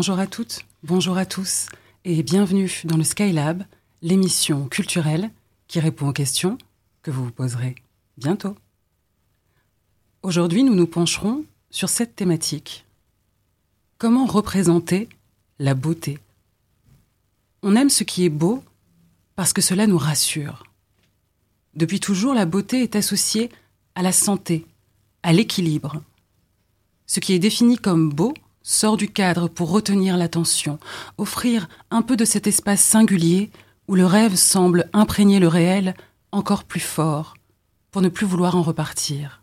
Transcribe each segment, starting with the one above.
Bonjour à toutes, bonjour à tous et bienvenue dans le Skylab, l'émission culturelle qui répond aux questions que vous vous poserez bientôt. Aujourd'hui, nous nous pencherons sur cette thématique. Comment représenter la beauté? On aime ce qui est beau parce que cela nous rassure. Depuis toujours, la beauté est associée à la santé, à l'équilibre. Ce qui est défini comme beau sort du cadre pour retenir l'attention, offrir un peu de cet espace singulier où le rêve semble imprégner le réel encore plus fort, pour ne plus vouloir en repartir.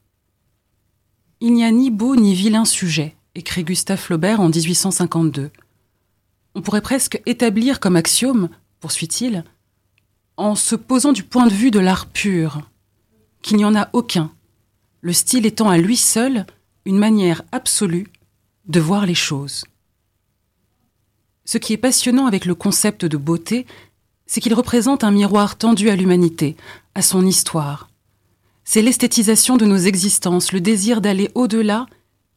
Il n'y a ni beau ni vilain sujet, écrit Gustave Flaubert en 1852. On pourrait presque établir comme axiome, poursuit-il, en se posant du point de vue de l'art pur, qu'il n'y en a aucun, le style étant à lui seul une manière absolue de voir les choses. Ce qui est passionnant avec le concept de beauté, c'est qu'il représente un miroir tendu à l'humanité, à son histoire. C'est l'esthétisation de nos existences, le désir d'aller au-delà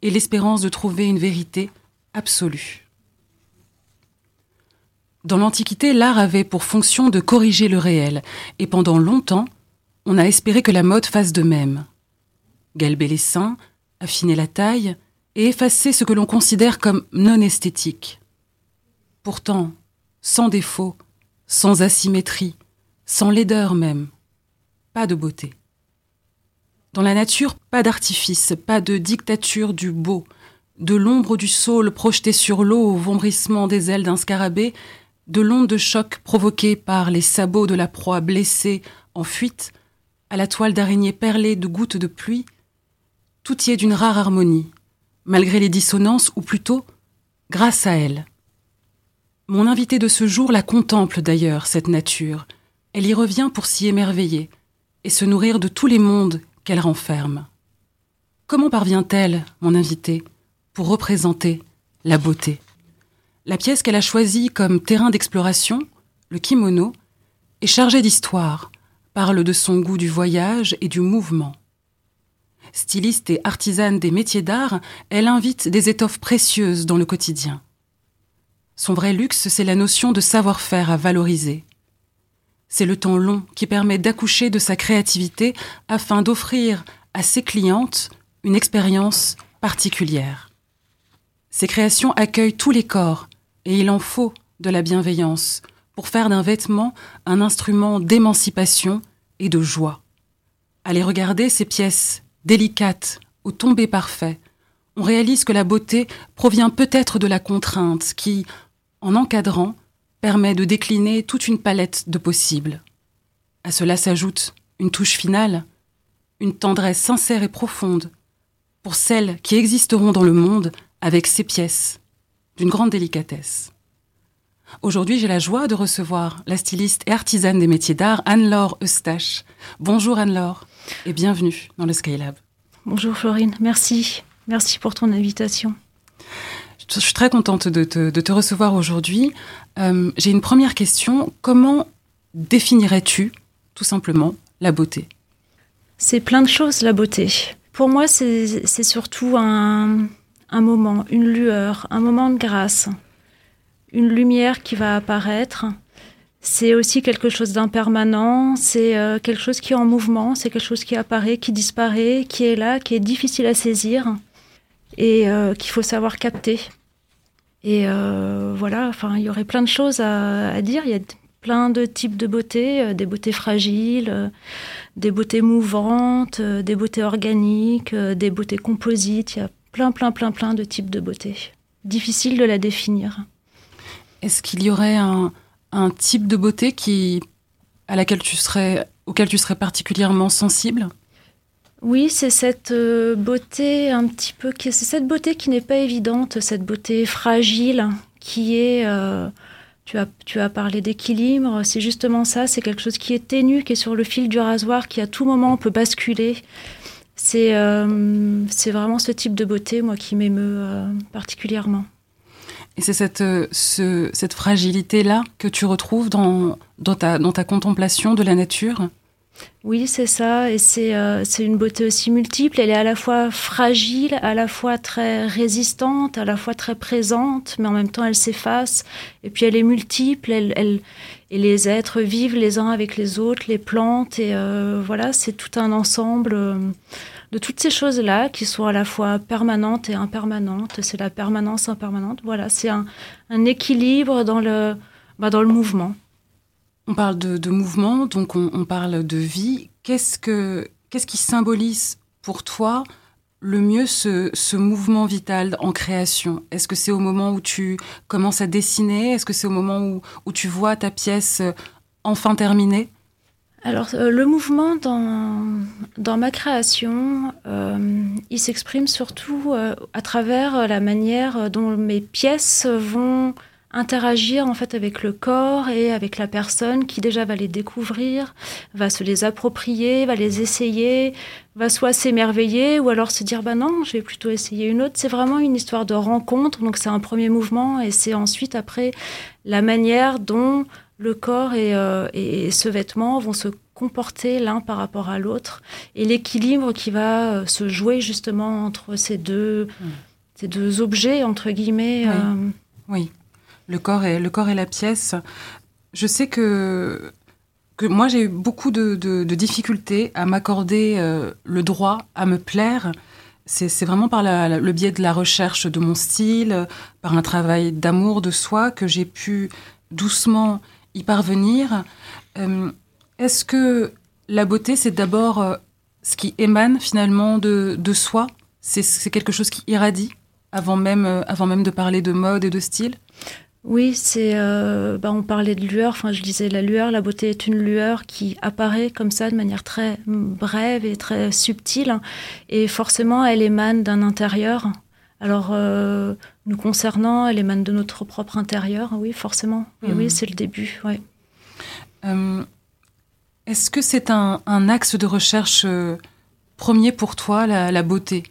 et l'espérance de trouver une vérité absolue. Dans l'Antiquité, l'art avait pour fonction de corriger le réel, et pendant longtemps, on a espéré que la mode fasse de même. Galber les seins, affiner la taille, et effacer ce que l'on considère comme non esthétique. Pourtant, sans défaut, sans asymétrie, sans laideur même, pas de beauté. Dans la nature, pas d'artifice, pas de dictature du beau, de l'ombre du saule projetée sur l'eau au vombrissement des ailes d'un scarabée, de l'onde de choc provoquée par les sabots de la proie blessée en fuite, à la toile d'araignée perlée de gouttes de pluie, tout y est d'une rare harmonie, malgré les dissonances, ou plutôt grâce à elle. Mon invité de ce jour la contemple d'ailleurs, cette nature. Elle y revient pour s'y émerveiller et se nourrir de tous les mondes qu'elle renferme. Comment parvient-elle, mon invité, pour représenter la beauté? La pièce qu'elle a choisie comme terrain d'exploration, le kimono, est chargée d'histoire, parle de son goût du voyage et du mouvement. Styliste et artisane des métiers d'art, elle invite des étoffes précieuses dans le quotidien. Son vrai luxe, c'est la notion de savoir-faire à valoriser. C'est le temps long qui permet d'accoucher de sa créativité afin d'offrir à ses clientes une expérience particulière. Ses créations accueillent tous les corps et il en faut de la bienveillance pour faire d'un vêtement un instrument d'émancipation et de joie. Allez regarder ces pièces délicate, au tombé parfait, on réalise que la beauté provient peut-être de la contrainte qui, en encadrant, permet de décliner toute une palette de possibles. À cela s'ajoute une touche finale, une tendresse sincère et profonde, pour celles qui existeront dans le monde avec ces pièces, d'une grande délicatesse. Aujourd'hui, j'ai la joie de recevoir la styliste et artisane des métiers d'art, Anne-Laure Eustache. Bonjour Anne-Laure et bienvenue dans le Skylab. Bonjour Florine, merci. Merci pour ton invitation. Je suis très contente de te, recevoir aujourd'hui. Euh, j'ai une première question. Comment définirais-tu tout simplement la beauté? C'est plein de choses la beauté. Pour moi, c'est surtout un moment, une lueur, un moment de grâce, une lumière qui va apparaître, c'est aussi quelque chose d'impermanent, c'est euh, quelque chose qui est en mouvement, c'est quelque chose qui apparaît, qui disparaît, qui est là, qui est difficile à saisir et euh, qu'il faut savoir capter. Et euh, voilà, enfin, il y aurait plein de choses à, dire. Il y a plein de types de beauté, des beautés fragiles, des beautés mouvantes, des beautés organiques, des beautés composites. Il y a plein, plein, plein, plein de types de beauté. Difficile de la définir. Est-ce qu'il y aurait un, un type de beauté qui, à laquelle tu serais, auquel tu serais particulièrement sensible? Oui, c'est cette euh, beauté un petit peu, c'est cette beauté qui n'est pas évidente, cette beauté fragile, qui est, euh, tu as, tu as parlé d'équilibre, c'est justement ça, c'est quelque chose qui est ténu, qui est sur le fil du rasoir, qui à tout moment peut basculer. C'est, euh, vraiment ce type de beauté, moi, qui m'émeut particulièrement. Et c'est cette, euh, cette fragilité-là que tu retrouves dans, dans, ta, dans ta contemplation de la nature? Oui, c'est ça. Et c'est euh, une beauté aussi multiple. Elle est à la fois fragile, à la fois très résistante, à la fois très présente, mais en même temps, elle s'efface. Et puis, elle est multiple. Elle, et les êtres vivent les uns avec les autres, les plantes. Et euh, voilà, c'est tout un ensemble euh, de toutes ces choses-là qui sont à la fois permanentes et impermanentes. C'est la permanence impermanente. Voilà, c'est un, équilibre dans le, bah, dans le mouvement. On parle de, mouvement, donc on, parle de vie. Qu'est-ce, que, qu'est-ce qui symbolise pour toi le mieux ce, mouvement vital en création? Est-ce que c'est au moment où tu commences à dessiner? Est-ce que c'est au moment où, tu vois ta pièce euh, enfin terminée? Alors, euh, le mouvement dans, dans ma création, euh, il s'exprime surtout à travers la manière dont mes pièces vont interagir en fait avec le corps et avec la personne qui déjà va les découvrir, va se les approprier, va les essayer, va soit s'émerveiller ou alors se dire bah non, je vais plutôt essayer une autre. C'est vraiment une histoire de rencontre, donc c'est un premier mouvement et c'est ensuite après la manière dont le corps et, euh, et ce vêtement vont se comporter l'un par rapport à l'autre et l'équilibre qui va euh, se jouer justement entre ces deux, mmh. ces deux objets entre guillemets. oui. Euh, oui le corps et, le corps et la pièce. Je sais que, que moi, j'ai eu beaucoup de, difficultés à m'accorder euh, le droit à me plaire. C'est vraiment par le biais de la recherche de mon style, par un travail d'amour de soi que j'ai pu doucement y parvenir. Euh, est-ce que la beauté, c'est d'abord euh, ce qui émane finalement de, de soi? C'est quelque chose qui irradie avant même, avant même de parler de mode et de style? Oui, c'est. Euh, bah, on parlait de lueur. Enfin, je disais la lueur. La beauté est une lueur qui apparaît comme ça de manière très brève et très subtile, et forcément, elle émane d'un intérieur. Alors, euh, nous concernant, elle émane de notre propre intérieur. Oui, forcément. oui, mmh. c'est le début. Ouais. Euh, est-ce que c'est un, axe de recherche premier pour toi, la beauté?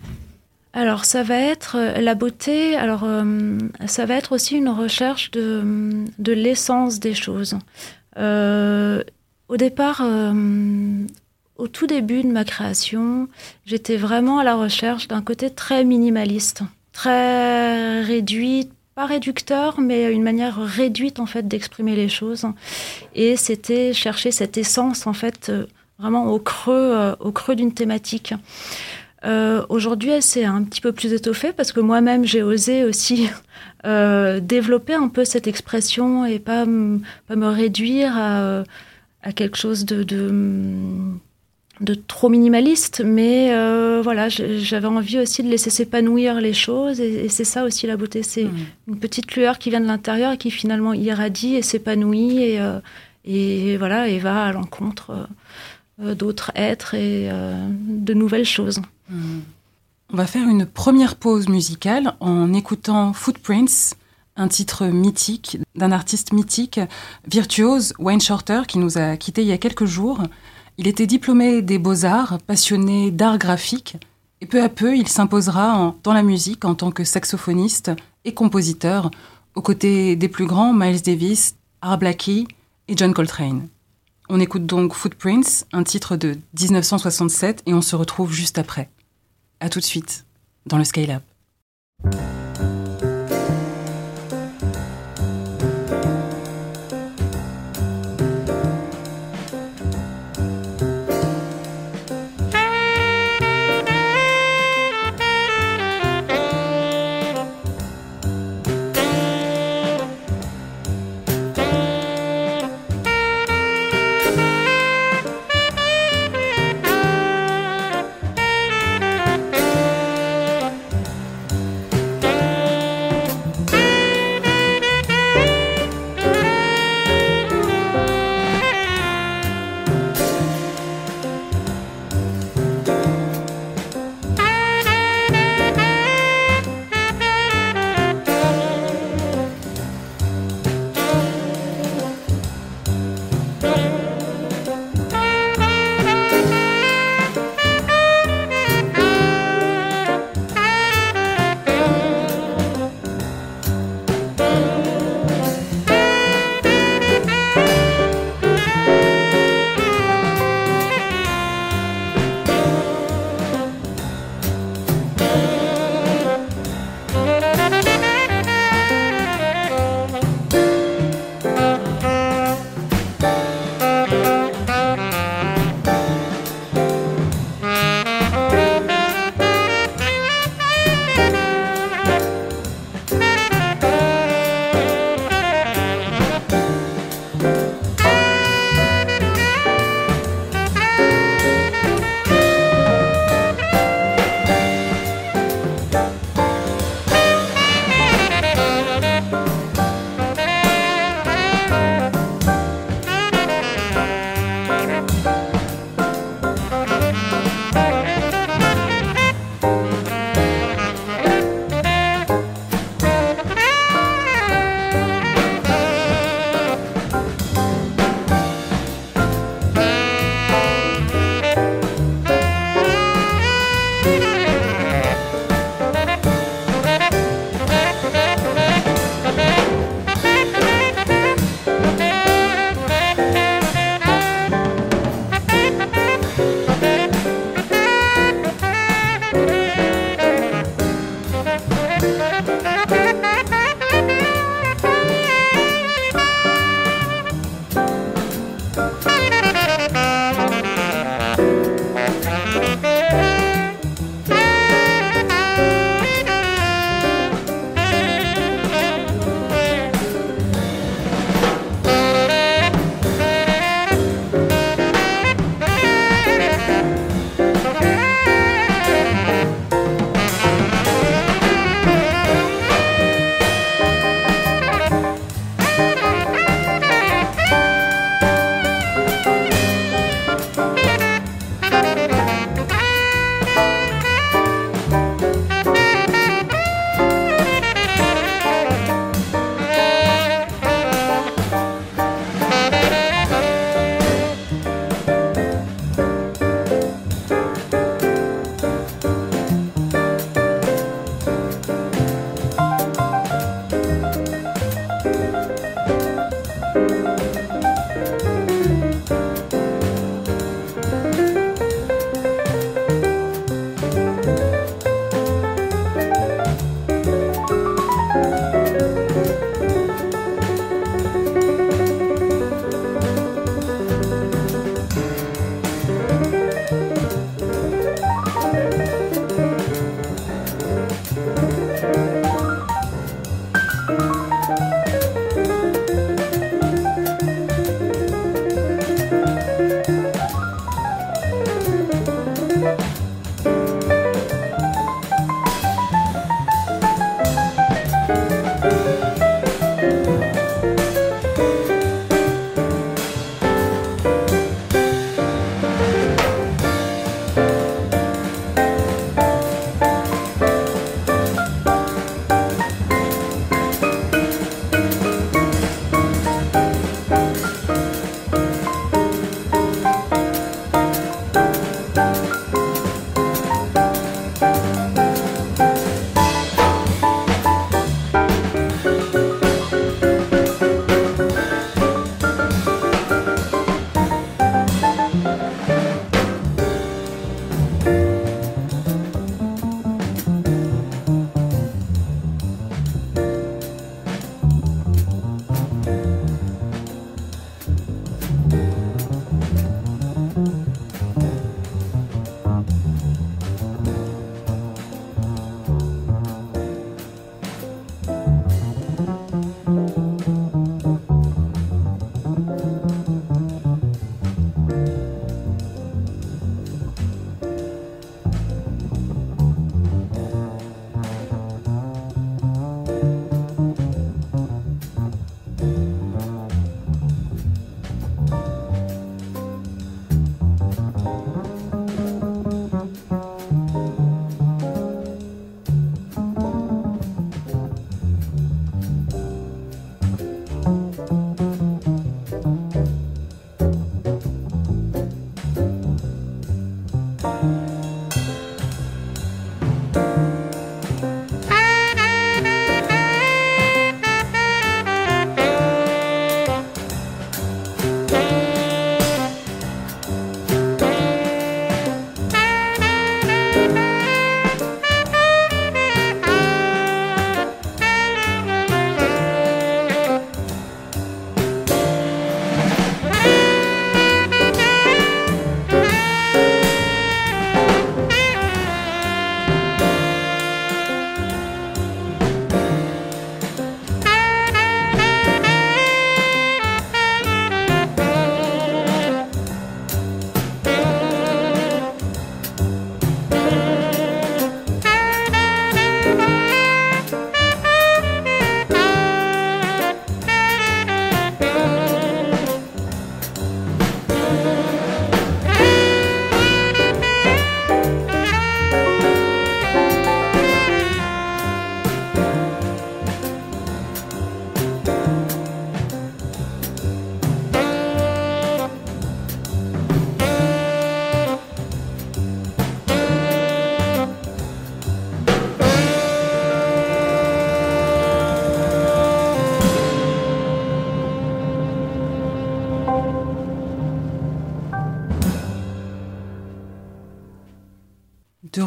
Alors ça va être euh, la beauté, alors euh, ça va être aussi une recherche de, de l'essence des choses. Euh, au départ, au tout début de ma création, j'étais vraiment à la recherche d'un côté très minimaliste, très réduit, pas réducteur, mais une manière réduite en fait d'exprimer les choses. Et c'était chercher cette essence en fait vraiment au creux, au creux d'une thématique. Euh, Aujourd'hui, elle s'est un petit peu plus étoffée parce que moi-même, j'ai osé aussi euh, développer un peu cette expression et pas, pas me réduire à, quelque chose de, de, trop minimaliste. Mais euh, voilà, j'avais envie aussi de laisser s'épanouir les choses et, c'est ça aussi la beauté. C'est mmh. une petite lueur qui vient de l'intérieur et qui finalement irradie et s'épanouit et, euh, et, voilà, et va à l'encontre euh, d'autres êtres et de nouvelles choses. On va faire une première pause musicale en écoutant Footprints, un titre mythique d'un artiste mythique, virtuose, Wayne Shorter, qui nous a quittés il y a quelques jours. Il était diplômé des beaux-arts, passionné d'art graphique, et peu à peu, il s'imposera dans la musique en tant que saxophoniste et compositeur, aux côtés des plus grands Miles Davis, Art Blakey et John Coltrane. On écoute donc Footprints, un titre de 1967, et on se retrouve juste après. À tout de suite dans le Scale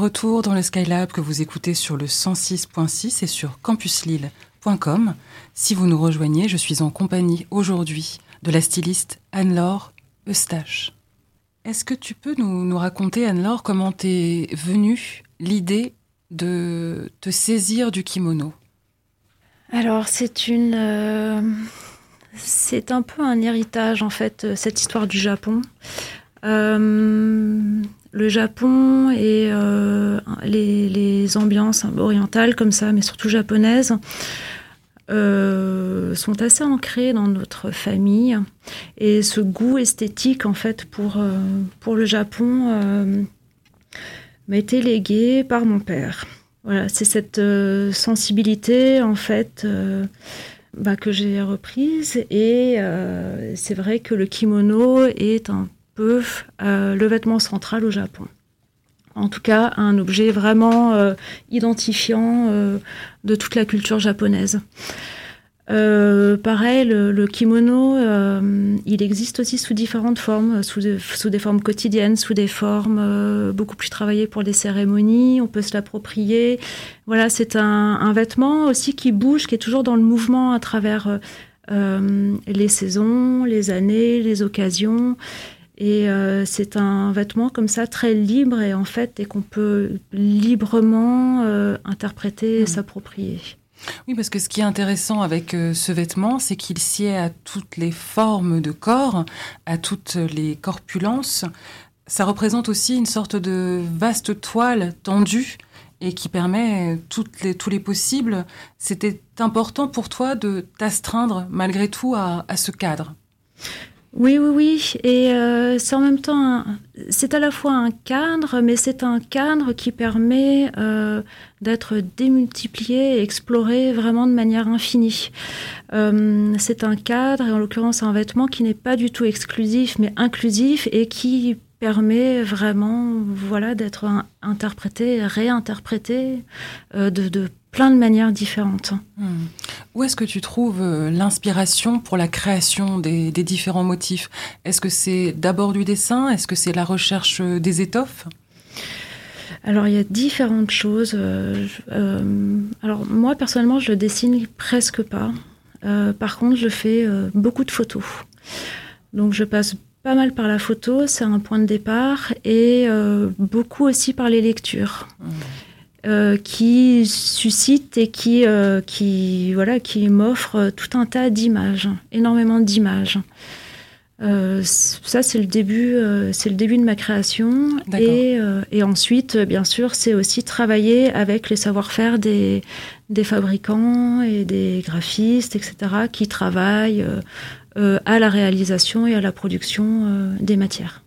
Retour dans le Skylab que vous écoutez sur le 106.6 et sur campuslille.com. Si vous nous rejoignez, je suis en compagnie aujourd'hui de la styliste Anne-Laure Eustache. Est-ce que tu peux nous, raconter, Anne-Laure, comment t'es venue l'idée de te saisir du kimono? Alors, c'est une. euh, c'est un peu un héritage, en fait, euh, cette histoire du Japon. Euh, le Japon et euh, les, ambiances orientales, comme ça, mais surtout japonaises, euh, sont assez ancrées dans notre famille. Et ce goût esthétique, en fait, pour, euh, pour le Japon m'a été légué par mon père. Voilà, c'est cette sensibilité, en fait, bah, que j'ai reprise. Et c'est vrai que le kimono est un euh, le vêtement central au Japon. En tout cas, un objet vraiment euh, identifiant euh, de toute la culture japonaise. Pareil, le, kimono, il existe aussi sous différentes formes, sous, des- formes quotidiennes, sous des formes beaucoup plus travaillées pour les cérémonies. On peut se l'approprier. Voilà, c'est un, vêtement aussi qui bouge, qui est toujours dans le mouvement à travers les saisons, les années, les occasions. Et euh, c'est un vêtement comme ça très libre et en fait et qu'on peut librement euh, interpréter et Mhm. s'approprier. Oui, parce que ce qui est intéressant avec euh, ce vêtement, c'est qu'il sied à toutes les formes de corps, à toutes les corpulences. Ça représente aussi une sorte de vaste toile tendue et qui permet toutes les, tous les possibles. C'était important pour toi de t'astreindre malgré tout à, à ce cadre? Oui, oui, oui. Et euh, c'est en même temps, c'est à la fois un cadre, mais c'est un cadre qui permet euh, d'être démultiplié et exploré vraiment de manière infinie. Euh, c'est un cadre, et en l'occurrence un vêtement qui n'est pas du tout exclusif, mais inclusif et qui permet vraiment voilà, d'être interprété, réinterprété de, de plein de manières différentes. Où est-ce que tu trouves euh, l'inspiration pour la création des, des différents motifs? Est-ce que c'est d'abord du dessin? Est-ce que c'est la recherche euh, des étoffes? Alors il y a différentes choses. euh, euh, alors moi personnellement je dessine presque pas. Euh, par contre je fais beaucoup de photos. Donc je passe pas mal par la photo, c'est un point de départ, et beaucoup aussi par les lectures. Euh, qui suscitent et qui, euh, qui, voilà, qui m'offrent tout un tas d'images, énormément d'images. Euh, ça, c'est le début, euh, c'est le début de ma création. Et, euh, et ensuite, bien sûr, c'est aussi travailler avec les savoir-faire des, des fabricants et des graphistes, etc., qui travaillent à la réalisation et à la production des matières.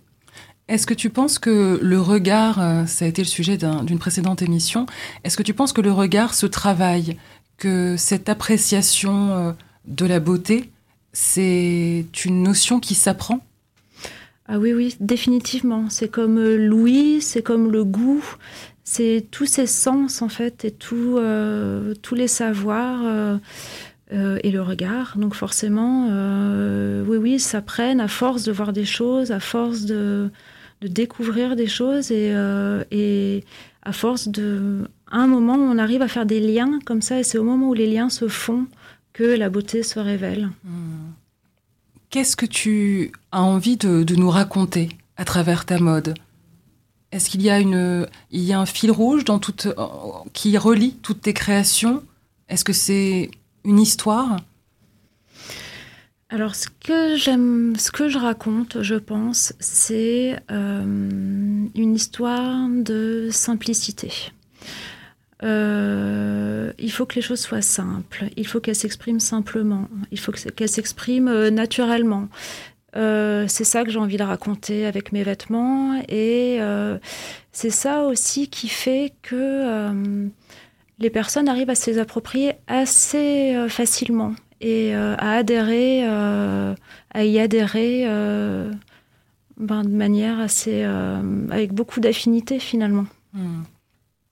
Est-ce que tu penses que le regard, euh, ça a été le sujet d'un- d'une précédente émission, est-ce que tu penses que le regard se travaille, que cette appréciation euh, de la beauté, c'est une notion qui s'apprend? Ah oui, oui, définitivement. C'est comme euh, l'ouïe, c'est comme le goût, c'est tous ces sens en fait et tous les savoirs et le regard. Donc forcément, euh, oui, oui, s'apprennent à force de voir des choses, à force de, de découvrir des choses et, euh, à force de... Un moment, on arrive à faire des liens comme ça et c'est au moment où les liens se font que la beauté se révèle. Qu'est-ce que tu as envie de, de nous raconter à travers ta mode? Est-ce qu'il y a une, il y a un fil rouge dans toute, euh, qui relie toutes tes créations? Est-ce que c'est une histoire? Alors, ce que j'aime, ce que je raconte, je pense, c'est euh, une histoire de simplicité. Euh, il faut que les choses soient simples. Il faut qu'elles s'expriment simplement. Il faut que- qu'elles s'expriment euh, naturellement. C'est ça que j'ai envie de raconter avec mes vêtements et c'est ça aussi qui fait que les personnes arrivent à se les approprier assez facilement et euh, à adhérer, euh, à y adhérer euh, ben, de manière assez, avec beaucoup d'affinité finalement. Hmm.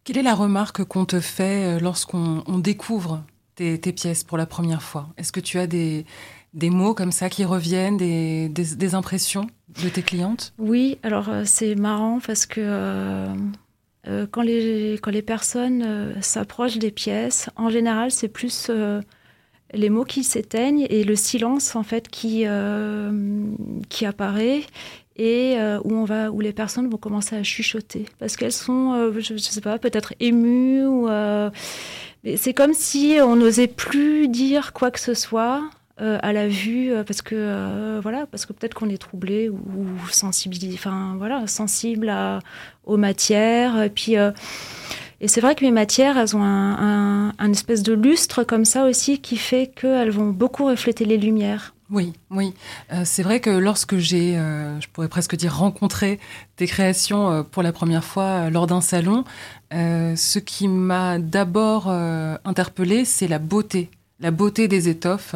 Quelle est la remarque qu'on te fait lorsqu'on on découvre tes, tes pièces pour la première fois? Est-ce que tu as des, des mots comme ça qui reviennent, des, des, des impressions de tes clientes? Oui, alors c'est marrant parce que quand, les, quand les personnes s'approchent des pièces, en général, c'est plus les mots qui s'éteignent et le silence en fait qui, qui apparaît et où on va où les personnes vont commencer à chuchoter. Parce qu'elles sont je, ne sais pas peut-être émues ou c'est comme si on n'osait plus dire quoi que ce soit euh, à la vue euh, parce que euh, voilà parce que peut-être qu'on est troublé ou, sensibilisé enfin voilà sensible à, aux matières. Et puis et c'est vrai que mes matières elles ont un, un, espèce de lustre comme ça aussi qui fait qu'elles vont beaucoup refléter les lumières oui, oui. c'est vrai que lorsque j'ai, je pourrais presque dire, rencontré tes créations pour la première fois lors d'un salon, ce qui m'a d'abord interpellée, c'est la beauté, la beauté des étoffes,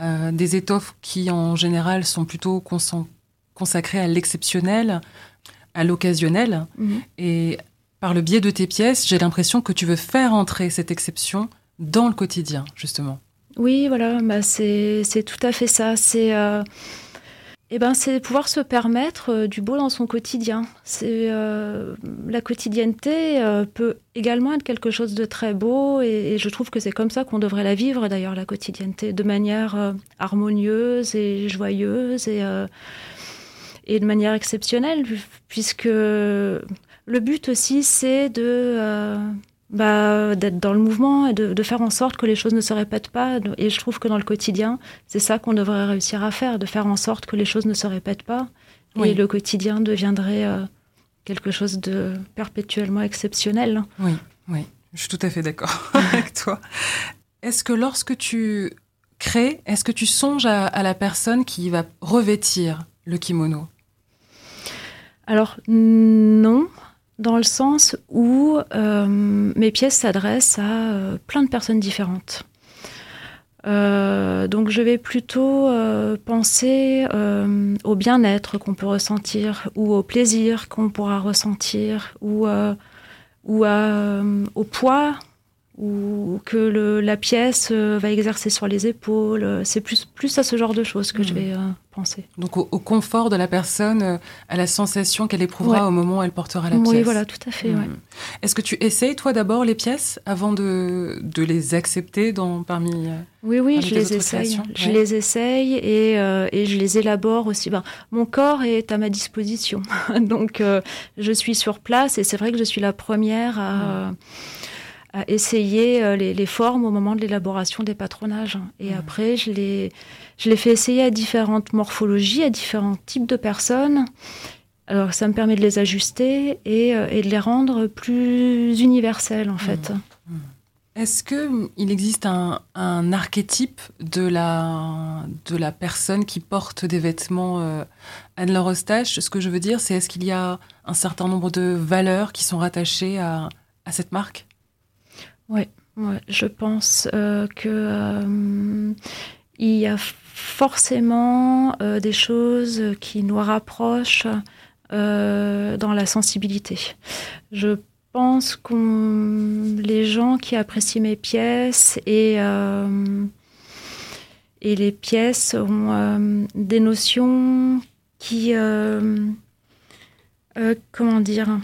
euh, des étoffes qui en général sont plutôt consacrées à l'exceptionnel, à l'occasionnel. Mhm. Et par le biais de tes pièces, j'ai l'impression que tu veux faire entrer cette exception dans le quotidien, justement. Oui, voilà, bah c'est tout à fait ça. C'est euh, eh ben, pouvoir se permettre euh, du beau dans son quotidien. Euh, la quotidienneté euh, peut également être quelque chose de très beau et, je trouve que c'est comme ça qu'on devrait la vivre d'ailleurs la quotidienneté de manière harmonieuse et joyeuse et et de manière exceptionnelle puisque le but aussi c'est de bah, d'être dans le mouvement et de, faire en sorte que les choses ne se répètent pas. Et je trouve que dans le quotidien, c'est ça qu'on devrait réussir à faire, de faire en sorte que les choses ne se répètent pas. Et le quotidien deviendrait euh, quelque chose de perpétuellement exceptionnel. Oui, oui, je suis tout à fait d'accord avec toi. Est-ce que lorsque tu crées, est-ce que tu songes à la personne qui va revêtir le kimono? Alors non, dans le sens où euh, mes pièces s'adressent à euh, plein de personnes différentes. Euh, donc je vais plutôt penser au bien-être qu'on peut ressentir ou au plaisir qu'on pourra ressentir ou, ou au poids ou que le, la pièce euh, va exercer sur les épaules. C'est plus, plus à ce genre de choses que je hmm. vais euh, penser. Donc au, confort de la personne, euh, à la sensation qu'elle éprouvera au moment où elle portera la pièce. Oui, voilà, tout à fait. Hmm. Est-ce que tu essayes, toi, d'abord les pièces avant de, de les accepter dans, parmi... Oui, oui, je les essaye. Je les essaye et, et, je les élabore aussi. Ben, mon corps est à ma disposition. Donc je suis sur place et c'est vrai que je suis la première à... Hmm à essayer euh, les, formes au moment de l'élaboration des patronages. Et mmh. après, je les, je les fais essayer à différentes morphologies, à différents types de personnes. Alors, ça me permet de les ajuster et, euh, et de les rendre plus universels, en fait. Mmh. Mmh. Est-ce qu'il existe un, un, archétype de la, de la personne qui porte des vêtements euh, Anne-Laure Eustache? Ce que je veux dire, c'est est-ce qu'il y a un certain nombre de valeurs qui sont rattachées à, à cette marque? Oui, je pense euh, que euh, il y a forcément euh, des choses qui nous rapprochent dans la sensibilité. Je pense que les gens qui apprécient mes pièces et et les pièces ont des notions qui comment dire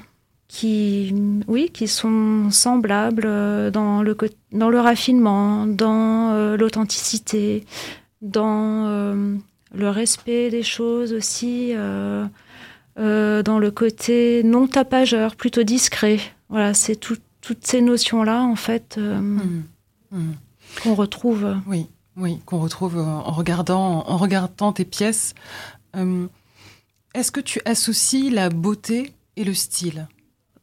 qui, oui, qui sont semblables euh, dans le, dans le raffinement, dans euh, l'authenticité, dans euh, le respect des choses aussi, dans le côté non tapageur, plutôt discret. Voilà, c'est toutes ces notions-là, en fait, mmh. Mmh. qu'on retrouve. Oui, oui, qu'on retrouve en regardant, en regardant tes pièces. Est-ce que tu associes la beauté et le style?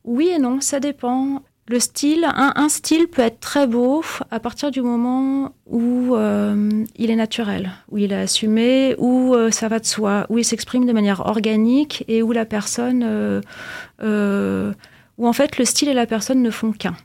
Oui et non, ça dépend. Le style, un, style peut être très beau à partir du moment où euh, il est naturel, où il est assumé, où euh, ça va de soi, où il s'exprime de manière organique et où la personne, euh, où en fait le style et la personne ne font qu'un.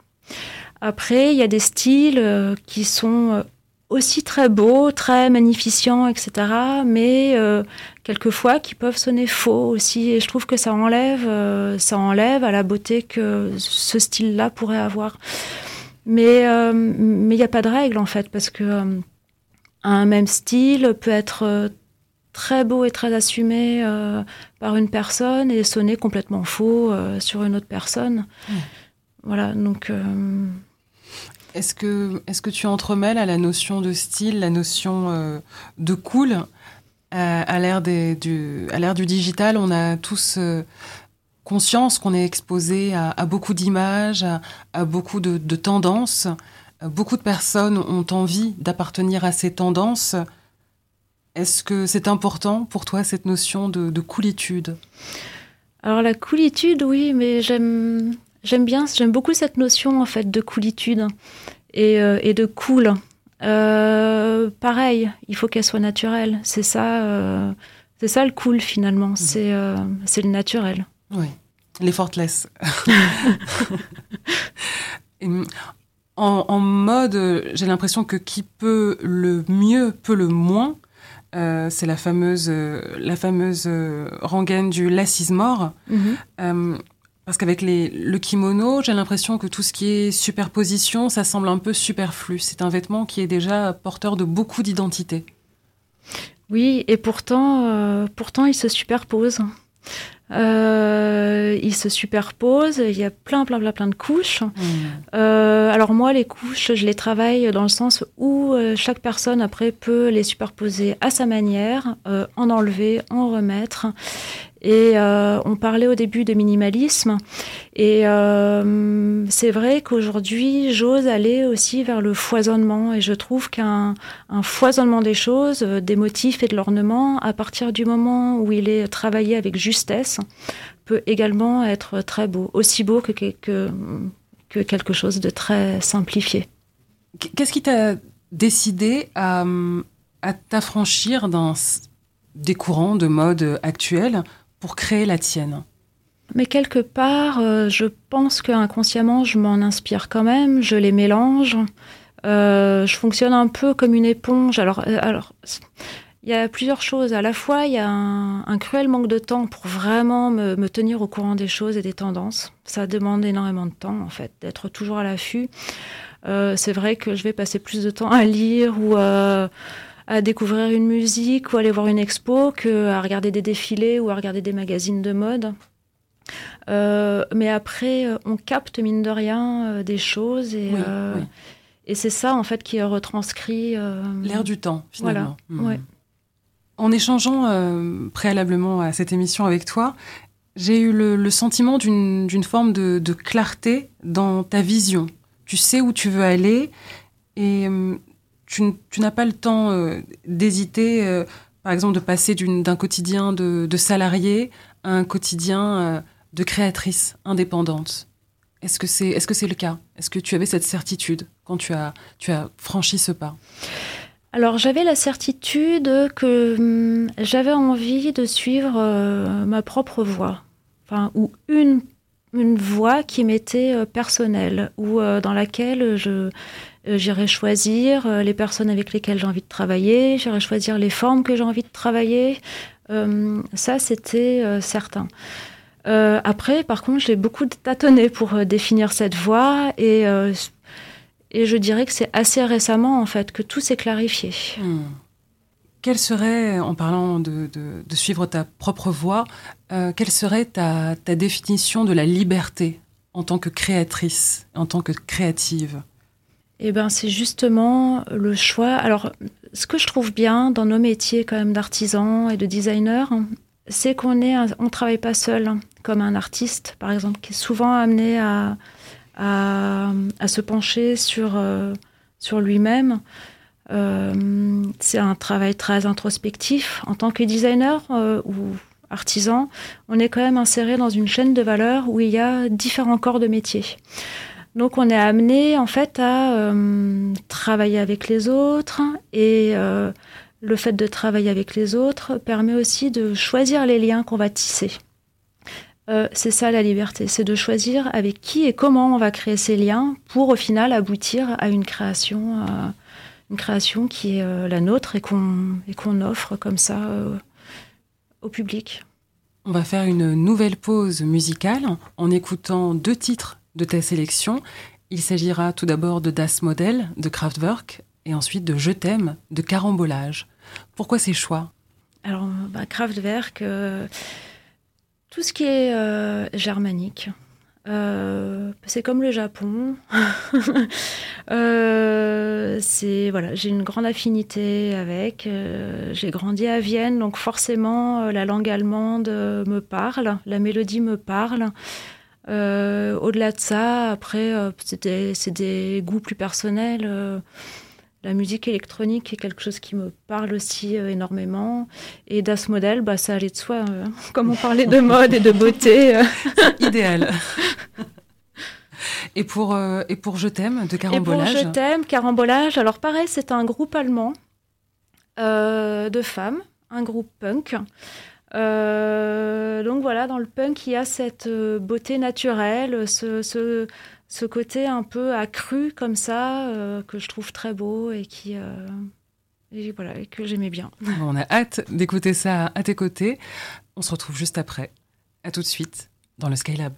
Après, il y a des styles qui sont aussi très beaux, très magnificents, etc. Mais euh, quelquefois qui peuvent sonner faux aussi. Et je trouve que ça enlève, euh, ça enlève à la beauté que ce style-là pourrait avoir. Mais euh, mais il n'y a pas de règle en fait parce que un même style peut être très beau et très assumé par une personne et sonner complètement faux sur une autre personne. Voilà, donc. Est-ce que, est que tu entremêles à la notion de style la notion de cool? À l'ère du, du digital, on a tous conscience qu'on est exposé à, beaucoup d'images, à, beaucoup de, tendances. Beaucoup de personnes ont envie d'appartenir à ces tendances. Est-ce que c'est important pour toi cette notion de, coolitude? Alors la coolitude, oui, mais j'aime j'aime bien, j'aime beaucoup cette notion en fait de coolitude et, euh, et de cool. Euh, pareil, il faut qu'elle soit naturelle. C'est ça, euh, c'est ça le cool finalement. Mmh. C'est c'est le naturel. Oui, l'effortless. en, mode, j'ai l'impression que qui peut le mieux peut le moins. C'est la fameuse, la fameuse rengaine du less mort. Mhm. Euh, parce qu'avec le kimono, j'ai l'impression que tout ce qui est superposition, ça semble un peu superflu. C'est un vêtement qui est déjà porteur de beaucoup d'identité. Oui, et pourtant, pourtant, il se superpose. Euh, ils se superposent, il y a plein, plein, plein, plein de couches. Mmh. Euh, alors moi, les couches, je les travaille dans le sens où euh, chaque personne après peut les superposer à sa manière, en enlever, en remettre. Et euh, on parlait au début de minimalisme. Et euh, c'est vrai qu'aujourd'hui, j'ose aller aussi vers le foisonnement. Et je trouve qu'un foisonnement des choses, euh, des motifs et de l'ornement, à partir du moment où il est travaillé avec justesse, peut également être très beau. Aussi beau que, que, que quelque chose de très simplifié. Qu'est-ce qui t'a décidé à, t'affranchir dans des courants de mode actuels pour créer la tienne mais quelque part, euh, je pense qu'inconsciemment, je m'en inspire quand même, je les mélange. Euh, je fonctionne un peu comme une éponge. Alors, euh, alors, il y a plusieurs choses. À la fois, il y a un, cruel manque de temps pour vraiment me, tenir au courant des choses et des tendances. Ça demande énormément de temps, en fait, d'être toujours à l'affût. c'est vrai que je vais passer plus de temps à lire ou à découvrir une musique ou aller voir une expo que à regarder des défilés ou à regarder des magazines de mode. Euh, mais après, on capte mine de rien euh, des choses et, euh, et c'est ça en fait qui est retranscrit. L'air du temps, finalement. Voilà. Hmm. En échangeant préalablement à cette émission avec toi, j'ai eu le, sentiment d'une forme de, de, clarté dans ta vision. Tu sais où tu veux aller et tu, n'as pas le temps euh, d'hésiter, euh, par exemple, de passer d'un quotidien de, salarié à un quotidien euh, de créatrice indépendante. Est-ce que c'est est -ce c'est le cas? Est-ce que tu avais cette certitude quand tu as, tu as franchi ce pas? Alors j'avais la certitude que hum, j'avais envie de suivre ma propre voie, enfin, ou une, une voie qui m'était personnelle, ou dans laquelle je, j'irai choisir euh, les personnes avec lesquelles j'ai envie de travailler, j'irai choisir les formes que j'ai envie de travailler. Euh, ça, c'était certain. après, par contre, j'ai beaucoup tâtonné pour définir cette voie et, et je dirais que c'est assez récemment, en fait, que tout s'est clarifié. Hmm. Quelle serait, en parlant de, suivre ta propre voie, quelle serait ta définition de la liberté en tant que créatrice, en tant que créative? Eh ben, c'est justement le choix. Alors, ce que je trouve bien dans nos métiers quand même d'artisans et de designers, c'est qu'on on travaille pas seul, comme un artiste, par exemple, qui est souvent amené à, se pencher sur, euh, lui-même. Euh, c'est un travail très introspectif. En tant que designer euh, ou artisan, on est quand même inséré dans une chaîne de valeur où il y a différents corps de métier. Donc on est amené en fait à euh, travailler avec les autres et euh, le fait de travailler avec les autres permet aussi de choisir les liens qu'on va tisser. Euh, c'est ça la liberté, c'est de choisir avec qui et comment on va créer ces liens pour au final aboutir à une création, une création qui est la nôtre et qu'on et qu'on offre comme ça au public. On va faire une nouvelle pause musicale en écoutant deux titres de ta sélection. Il s'agira tout d'abord de Das Model de Kraftwerk et ensuite de Je t'aime de Carambolage. Pourquoi ces choix? Alors, bah, Kraftwerk, tout ce qui est germanique. c'est comme le Japon. c'est voilà, j'ai une grande affinité avec. j'ai grandi à Vienne, donc forcément la langue allemande me parle, la mélodie me parle. Euh, au-delà de ça, après, euh, c'est des, goûts plus personnels. Euh, la musique électronique est quelque chose qui me parle aussi énormément. Et Das Model, bah, ça allait de soi. comme on parlait de mode et de beauté. Idéal. Et pour, et pour Je t'aime de Carambolage Et pour Je t'aime, Carambolage, alors pareil, c'est un groupe allemand de femmes, un groupe punk. Euh, donc voilà, dans le punk, il y a cette euh, beauté naturelle, ce, ce, côté un peu accru comme ça, euh, que je trouve très beau et qui... Et voilà, que j'aimais bien. On a hâte d'écouter ça à tes côtés. On se retrouve juste après. À tout de suite dans le Skylab.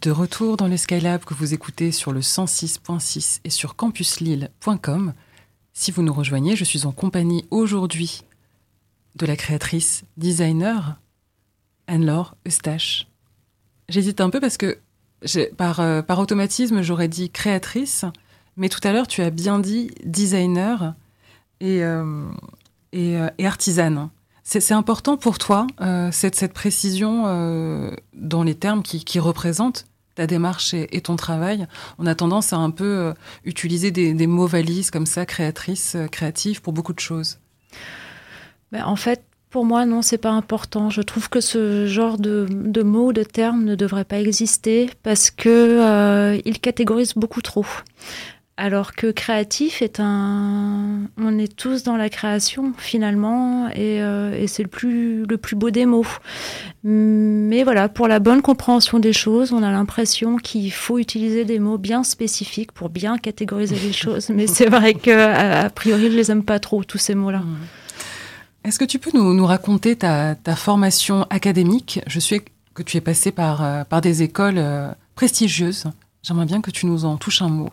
De retour dans le Skylab que vous écoutez sur le 106.6 et sur campuslille.com. Si vous nous rejoignez, je suis en compagnie aujourd'hui de la créatrice designer Anne-Laure Eustache. J'hésite un peu parce que par, euh, par automatisme, j'aurais dit créatrice, mais tout à l'heure, tu as bien dit designer et, euh, et, euh, et, artisane. C'est important pour toi, cette, cette, précision dans les termes qui, représentent ta démarche et, ton travail? On a tendance à un peu euh, utiliser des, mots valises comme ça, créatrice, euh, créative, pour beaucoup de choses. Ben, en fait, pour moi, non, c'est pas important. Je trouve que ce genre de, de mots, de termes ne devrait pas exister parce que euh, il catégorise beaucoup trop. Alors que créatif est un, on est tous dans la création finalement, et, euh, et c'est le plus le plus beau des mots. Mais voilà, pour la bonne compréhension des choses, on a l'impression qu'il faut utiliser des mots bien spécifiques pour bien catégoriser les choses. Mais c'est vrai que a, priori, je les aime pas trop tous ces mots-là. Est-ce que tu peux nous, nous raconter ta, ta, formation académique? Je sais que tu es passé par euh, par des écoles euh, prestigieuses. J'aimerais bien que tu nous en touches un mot.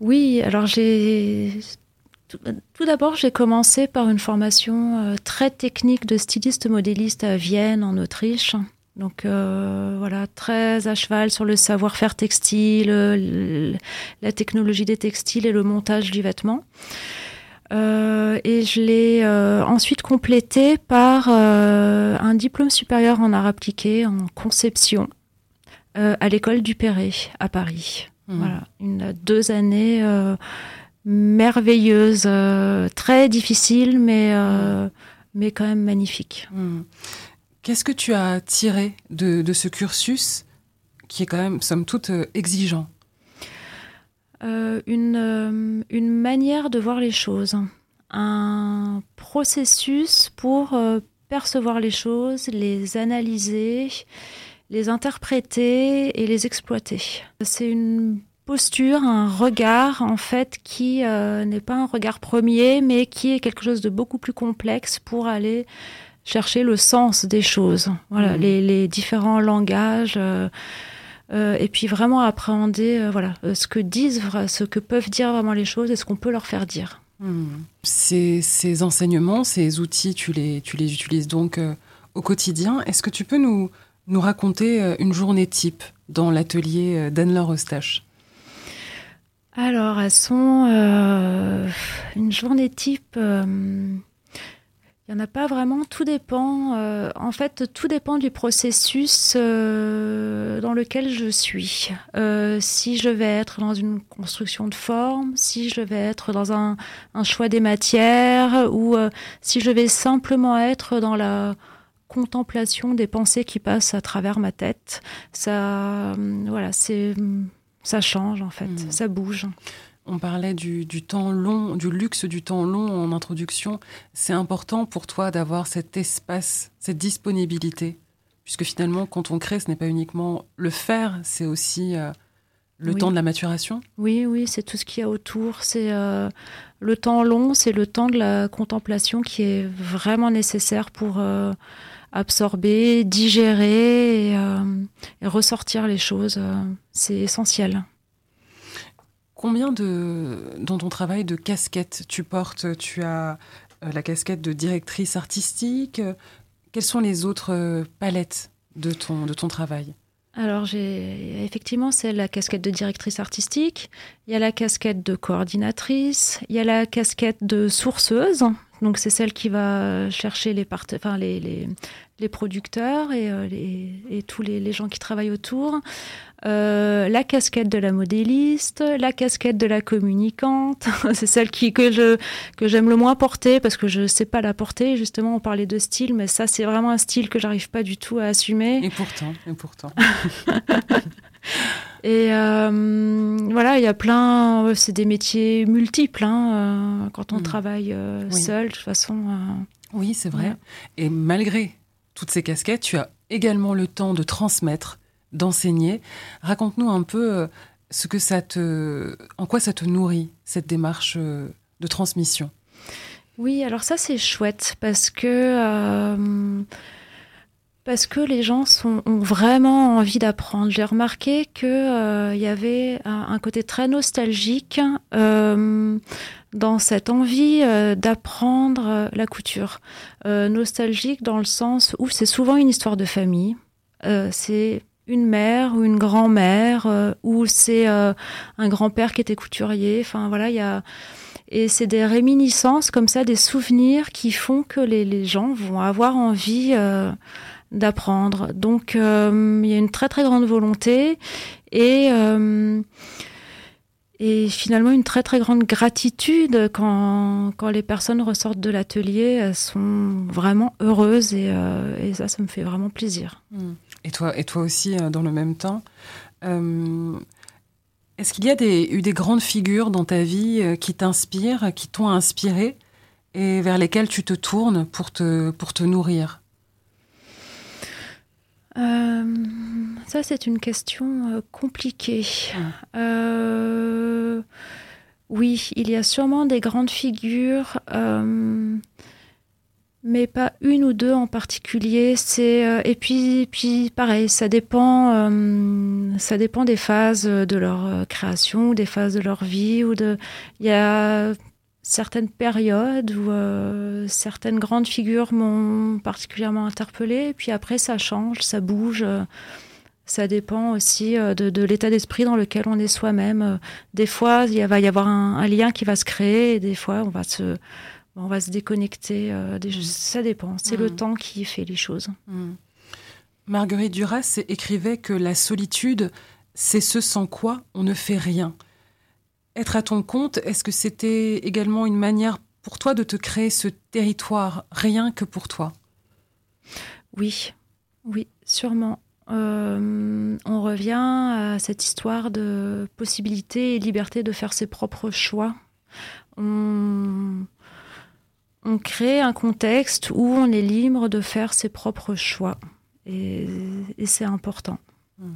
Oui, alors j'ai tout, d'abord, j'ai commencé par une formation euh, très technique de styliste modéliste à Vienne, en Autriche. Donc euh, voilà, très à cheval sur le savoir-faire textile, la technologie des textiles et le montage du vêtement. Euh, et je l'ai ensuite complété par un diplôme supérieur en art appliqué en conception à l'école du Perret à Paris. Mmh. Voilà, une deux années euh, merveilleuses, euh, très difficiles, mais euh, mais quand même magnifiques. Mmh. Qu'est-ce que tu as tiré de, de, ce cursus qui est quand même, somme toute, exigeant? Une, une manière de voir les choses, un processus pour percevoir les choses, les analyser les interpréter et les exploiter. C'est une posture, un regard en fait qui euh, n'est pas un regard premier, mais qui est quelque chose de beaucoup plus complexe pour aller chercher le sens des choses. Voilà, mmh. les, différents langages. Euh, euh, et puis vraiment appréhender voilà ce que disent, ce que peuvent dire vraiment les choses et ce qu'on peut leur faire dire. Mmh. Ces, ces, enseignements, ces outils, tu les, tu les utilises donc au quotidien. Est-ce que tu peux nous, nous raconter euh, une journée type dans l'atelier euh, d'Anne-Laure Eustache Alors, elles sont euh, une journée type. il n'y en a pas vraiment, tout dépend. en fait, tout dépend du processus dans lequel je suis. si je vais être dans une construction de forme, si je vais être dans un, un choix des matières, ou si je vais simplement être dans la contemplation des pensées qui passent à travers ma tête. Ça, euh, voilà, c'est, ça change en fait, hmm. ça bouge. On parlait du, temps long, du luxe du temps long en introduction. C'est important pour toi d'avoir cet espace, cette disponibilité, puisque finalement, quand on crée, ce n'est pas uniquement le faire, c'est aussi euh, le temps de la maturation? Oui, oui, c'est tout ce qu'il y a autour. C'est euh, le temps long, c'est le temps de la contemplation qui est vraiment nécessaire pour absorber, digérer euh, et, ressortir les choses. Euh, c'est essentiel. Combien de, dans ton travail de casquettes tu portes? Tu as euh, la casquette de directrice artistique. Quelles sont les autres palettes de ton, de ton travail? Alors, j'ai effectivement, c'est la casquette de directrice artistique, il y a la casquette de coordinatrice, il y a la casquette de sourceuse, donc c'est celle qui va chercher les, enfin, les, les, les producteurs et, euh, les, et tous les, les, gens qui travaillent autour. Euh, la casquette de la modéliste, la casquette de la communicante, c'est celle qui, que je que j'aime le moins porter parce que je sais pas la porter. Justement, on parlait de style, mais ça c'est vraiment un style que j'arrive pas du tout à assumer. Et pourtant, et pourtant. Et euh, voilà, il y a plein, c'est des métiers multiples hein, euh, quand on mm. travaille euh, seul, de toute façon. oui, c'est vrai. Et malgré toutes ces casquettes, tu as également le temps de transmettre, d'enseigner. Raconte-nous un peu ce que ça te, en quoi ça te nourrit cette démarche de transmission? Oui, alors ça c'est chouette parce que parce que les gens ont vraiment envie d'apprendre. J'ai remarqué qu'il euh, y avait un, côté très nostalgique euh, dans cette envie euh, d'apprendre la couture. nostalgique dans le sens où c'est souvent une histoire de famille. c'est une mère ou une grand-mère ou c'est un grand-père qui était couturier. Enfin voilà, il y a et c'est des réminiscences comme ça, des souvenirs qui font que les gens vont avoir envie d'apprendre. Donc euh, il y a une très très grande volonté et euh, et finalement une très très grande gratitude quand, quand les personnes ressortent de l'atelier, elles sont vraiment heureuses et, euh, et, ça, ça me fait vraiment plaisir. Hmm. Et toi, et toi aussi dans le même temps. Est-ce qu'il y a eu des grandes figures dans ta vie qui t'inspirent, qui t'ont inspiré et vers lesquelles tu te tournes pour te, pour te nourrir? Euh, ça, c'est une question euh, compliquée. Euh, oui, il y a sûrement des grandes figures, mais pas une ou deux en particulier. C'est et puis, puis pareil, ça dépend, ça dépend des phases de leur création, des phases de leur vie, ou de. Il y a certaines périodes où euh, certaines grandes figures m'ont particulièrement interpellée. Puis après, ça change, ça bouge. Euh, ça dépend aussi euh, de, l'état d'esprit dans lequel on est soi-même. Des fois, il va y avoir un, lien qui va se créer, et des fois, on va se, on va se déconnecter. ça dépend. C'est le mm. temps qui fait les choses. Mm. Marguerite Duras écrivait que la solitude, c'est ce sans quoi on ne fait rien. Être à ton compte, est-ce que c'était également une manière pour toi de te créer ce territoire rien que pour toi? Oui, oui, sûrement. Euh, on revient à cette histoire de possibilité et liberté de faire ses propres choix. On, crée un contexte où on est libre de faire ses propres choix. Et, c'est important. Hmm.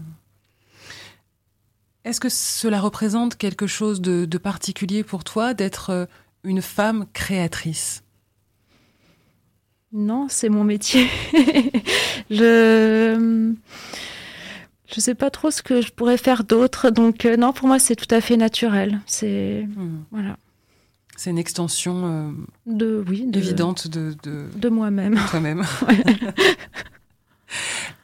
Est-ce que cela représente quelque chose de, particulier pour toi d'être euh, une femme créatrice? Non, c'est mon métier. je je sais pas trop ce que je pourrais faire d'autre, donc euh, non, pour moi c'est tout à fait naturel. C'est hmm. voilà. C'est une extension euh, de oui évidente de de, moi-même. Toi-même.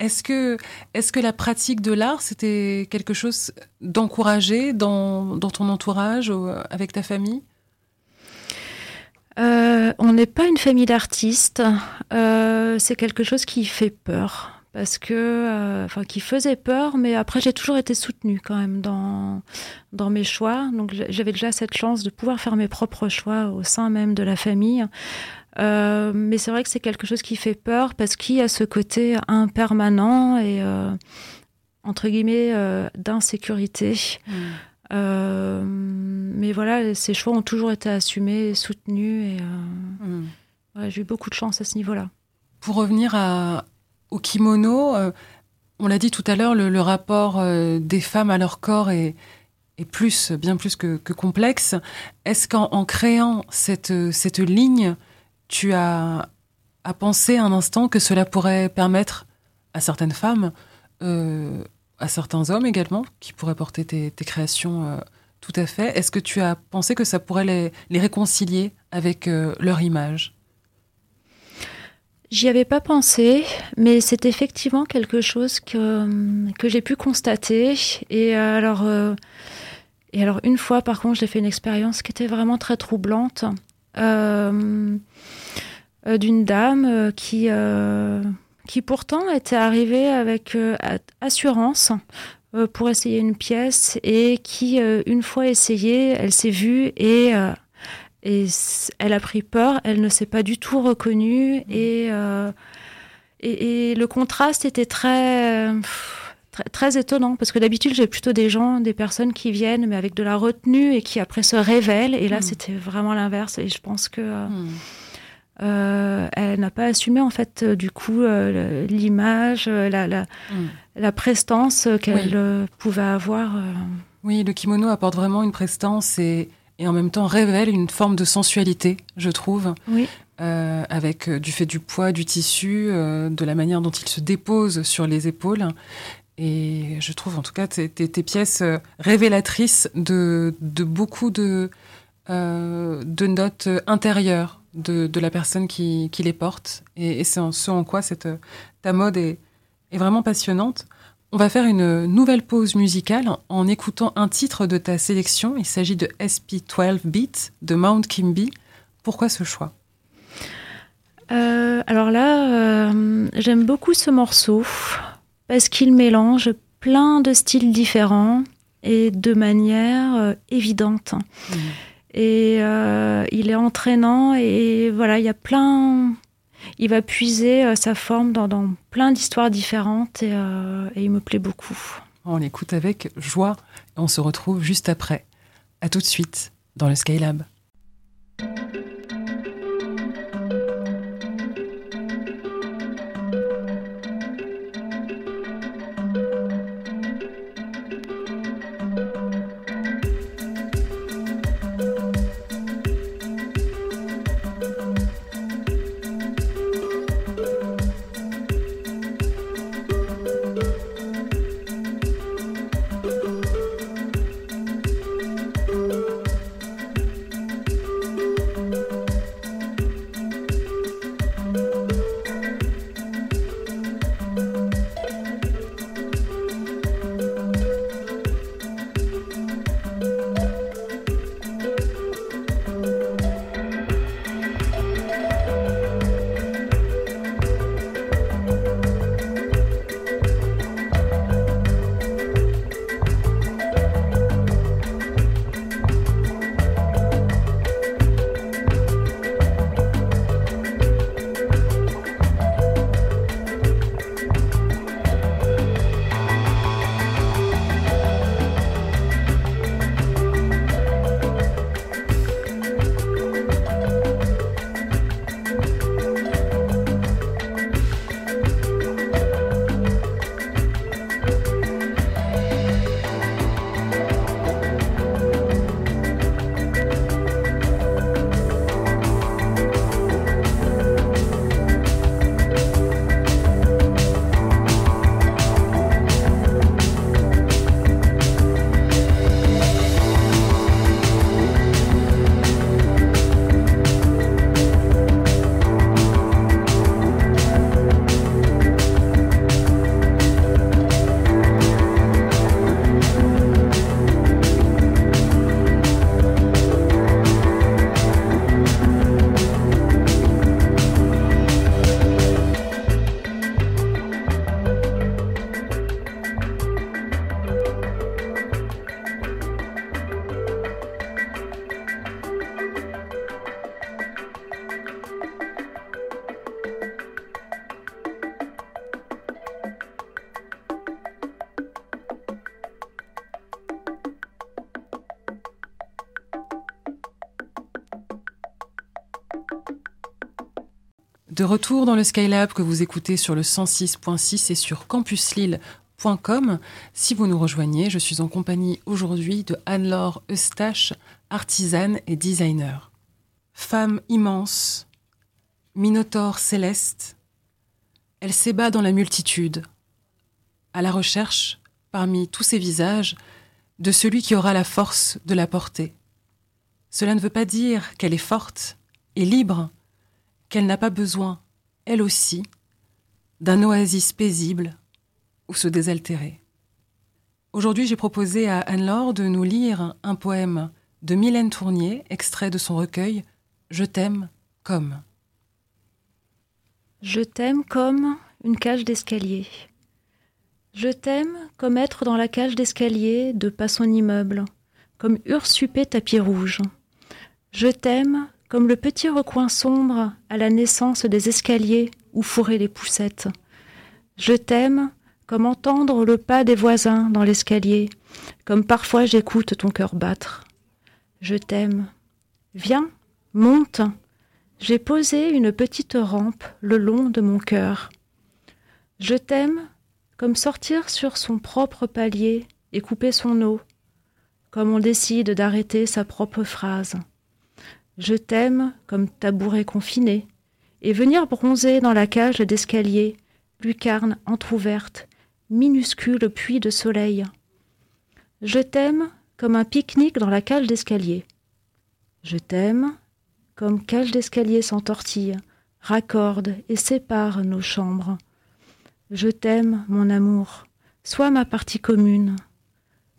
Est-ce que, est que la pratique de l'art, c'était quelque chose d'encouragé dans, dans, ton entourage, avec ta famille? Euh, On n'est pas une famille d'artistes. Euh, c'est quelque chose qui fait peur. Parce que, euh, enfin, qui faisait peur, mais après j'ai toujours été soutenue quand même dans dans mes choix. Donc j'avais déjà cette chance de pouvoir faire mes propres choix au sein même de la famille. Euh, mais c'est vrai que c'est quelque chose qui fait peur parce qu'il y a ce côté impermanent et euh, entre guillemets euh, d'insécurité. Mm. mais voilà, ces choix ont toujours été assumés, soutenus et mm. j'ai eu beaucoup de chance à ce niveau-là. Pour revenir à, au kimono, on l'a dit tout à l'heure, le, rapport des femmes à leur corps est, est plus, bien plus que, que complexe. Est-ce qu'en créant cette, cette ligne, tu as, pensé un instant que cela pourrait permettre à certaines femmes, euh, à certains hommes également, qui pourraient porter tes, créations euh, tout à fait. Est-ce que tu as pensé que ça pourrait les, réconcilier avec euh, leur image? J'y avais pas pensé, mais c'est effectivement quelque chose que, que j'ai pu constater. Et alors, et alors, une fois, par contre, j'ai fait une expérience qui était vraiment très troublante. Euh, euh, d'une dame euh, qui, qui pourtant était arrivée avec assurance pour essayer une pièce et qui, une fois essayée, elle s'est vue et, et elle a pris peur, elle ne s'est pas du tout reconnue et, et, le contraste était très très, étonnant parce que d'habitude j'ai plutôt des gens, des personnes qui viennent mais avec de la retenue et qui après se révèlent et là hmm. c'était vraiment l'inverse et je pense que euh, hmm. euh, elle n'a pas assumé en fait euh, du coup l'image, la, la, hmm. la, prestance qu'elle pouvait avoir. Oui, le kimono apporte vraiment une prestance et, et en même temps révèle une forme de sensualité, je trouve. Oui. Avec du fait du poids du tissu, de la manière dont il se dépose sur les épaules. Et je trouve en tout cas tes, pièces révélatrices de, beaucoup de, de notes intérieures de, la personne qui, les porte. Et, et c'est ce en quoi ta mode est, vraiment passionnante. On va faire une nouvelle pause musicale en écoutant un titre de ta sélection. Il s'agit de SP12 Beat de Mount Kimby. Pourquoi ce choix? Euh, Alors là, euh, j'aime beaucoup ce morceau parce qu'il mélange plein de styles différents et de manière euh, évidente. Mmh. Et euh, il est entraînant et voilà, il y a plein il va puiser euh, sa forme dans, plein d'histoires différentes euh, et, il me plaît beaucoup. On l'écoute avec joie et on se retrouve juste après. À tout de suite dans le Skylab. De retour dans le Skylab que vous écoutez sur le 106.6 et sur campuslille.com. Si vous nous rejoignez, je suis en compagnie aujourd'hui de Anne-Laure Eustache, artisane et designer. Femme immense, minotaure céleste, elle s'ébat dans la multitude, à la recherche, parmi tous ces visages, de celui qui aura la force de la porter. Cela ne veut pas dire qu'elle est forte et libre, qu'elle n'a pas besoin, elle aussi, d'un oasis paisible où se désaltérer. Aujourd'hui, j'ai proposé à Anne-Laure de nous lire un poème de Mylène Tournier, extrait de son recueil Je t'aime comme. Je t'aime comme une cage d'escalier. Je t'aime comme être dans la cage d'escalier de pas son immeuble, comme ursupé tapis rouge. Je t'aime comme le petit recoin sombre à la naissance des escaliers où fourraient les poussettes. Je t'aime comme entendre le pas des voisins dans l'escalier, comme parfois j'écoute ton cœur battre. Je t'aime. Viens, monte. J'ai posé une petite rampe le long de mon cœur. Je t'aime comme sortir sur son propre palier et couper son eau, comme on décide d'arrêter sa propre phrase. Je t'aime comme tabouret confiné, et venir bronzer dans la cage d'escalier, lucarne entr'ouverte, minuscule puits de soleil. Je t'aime comme un pique-nique dans la cage d'escalier. Je t'aime comme cage d'escalier s'entortille, raccorde et sépare nos chambres. Je t'aime, mon amour, sois ma partie commune.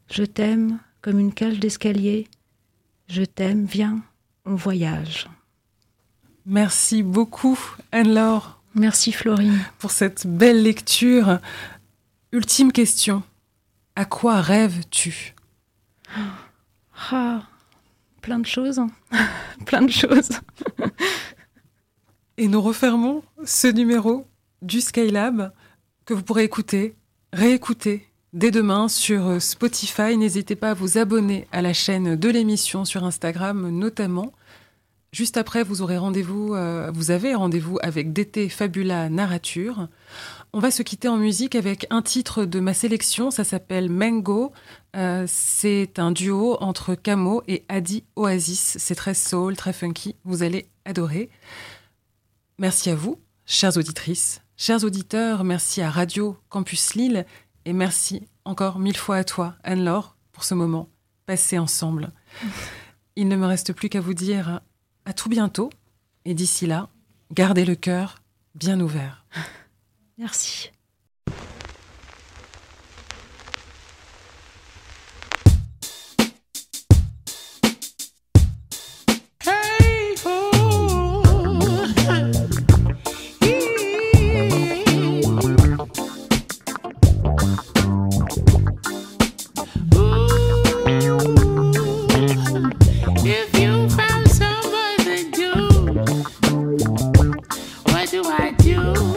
Je t'aime comme une cage d'escalier. Je t'aime, viens, on voyage. Merci beaucoup, Anne-Laure. Merci, Florine. Pour cette belle lecture. Ultime question. À quoi rêves-tu? Ah, plein de choses. plein de choses. Et nous refermons ce numéro du Skylab que vous pourrez écouter, réécouter dès demain sur Spotify. N'hésitez pas à vous abonner à la chaîne de l'émission sur Instagram notamment. Juste après, vous aurez rendez-vous, euh, vous avez rendez-vous avec DT Fabula Narrature. On va se quitter en musique avec un titre de ma sélection, ça s'appelle Mango. Euh, c'est un duo entre Camo et Adi Oasis. C'est très soul, très funky, vous allez adorer. Merci à vous, chères auditrices, chers auditeurs, merci à Radio Campus Lille et merci encore mille fois à toi, Anne-Laure, pour ce moment passé ensemble. Il ne me reste plus qu'à vous dire à tout bientôt. Et d'ici là, gardez le cœur bien ouvert. Merci. What do I do?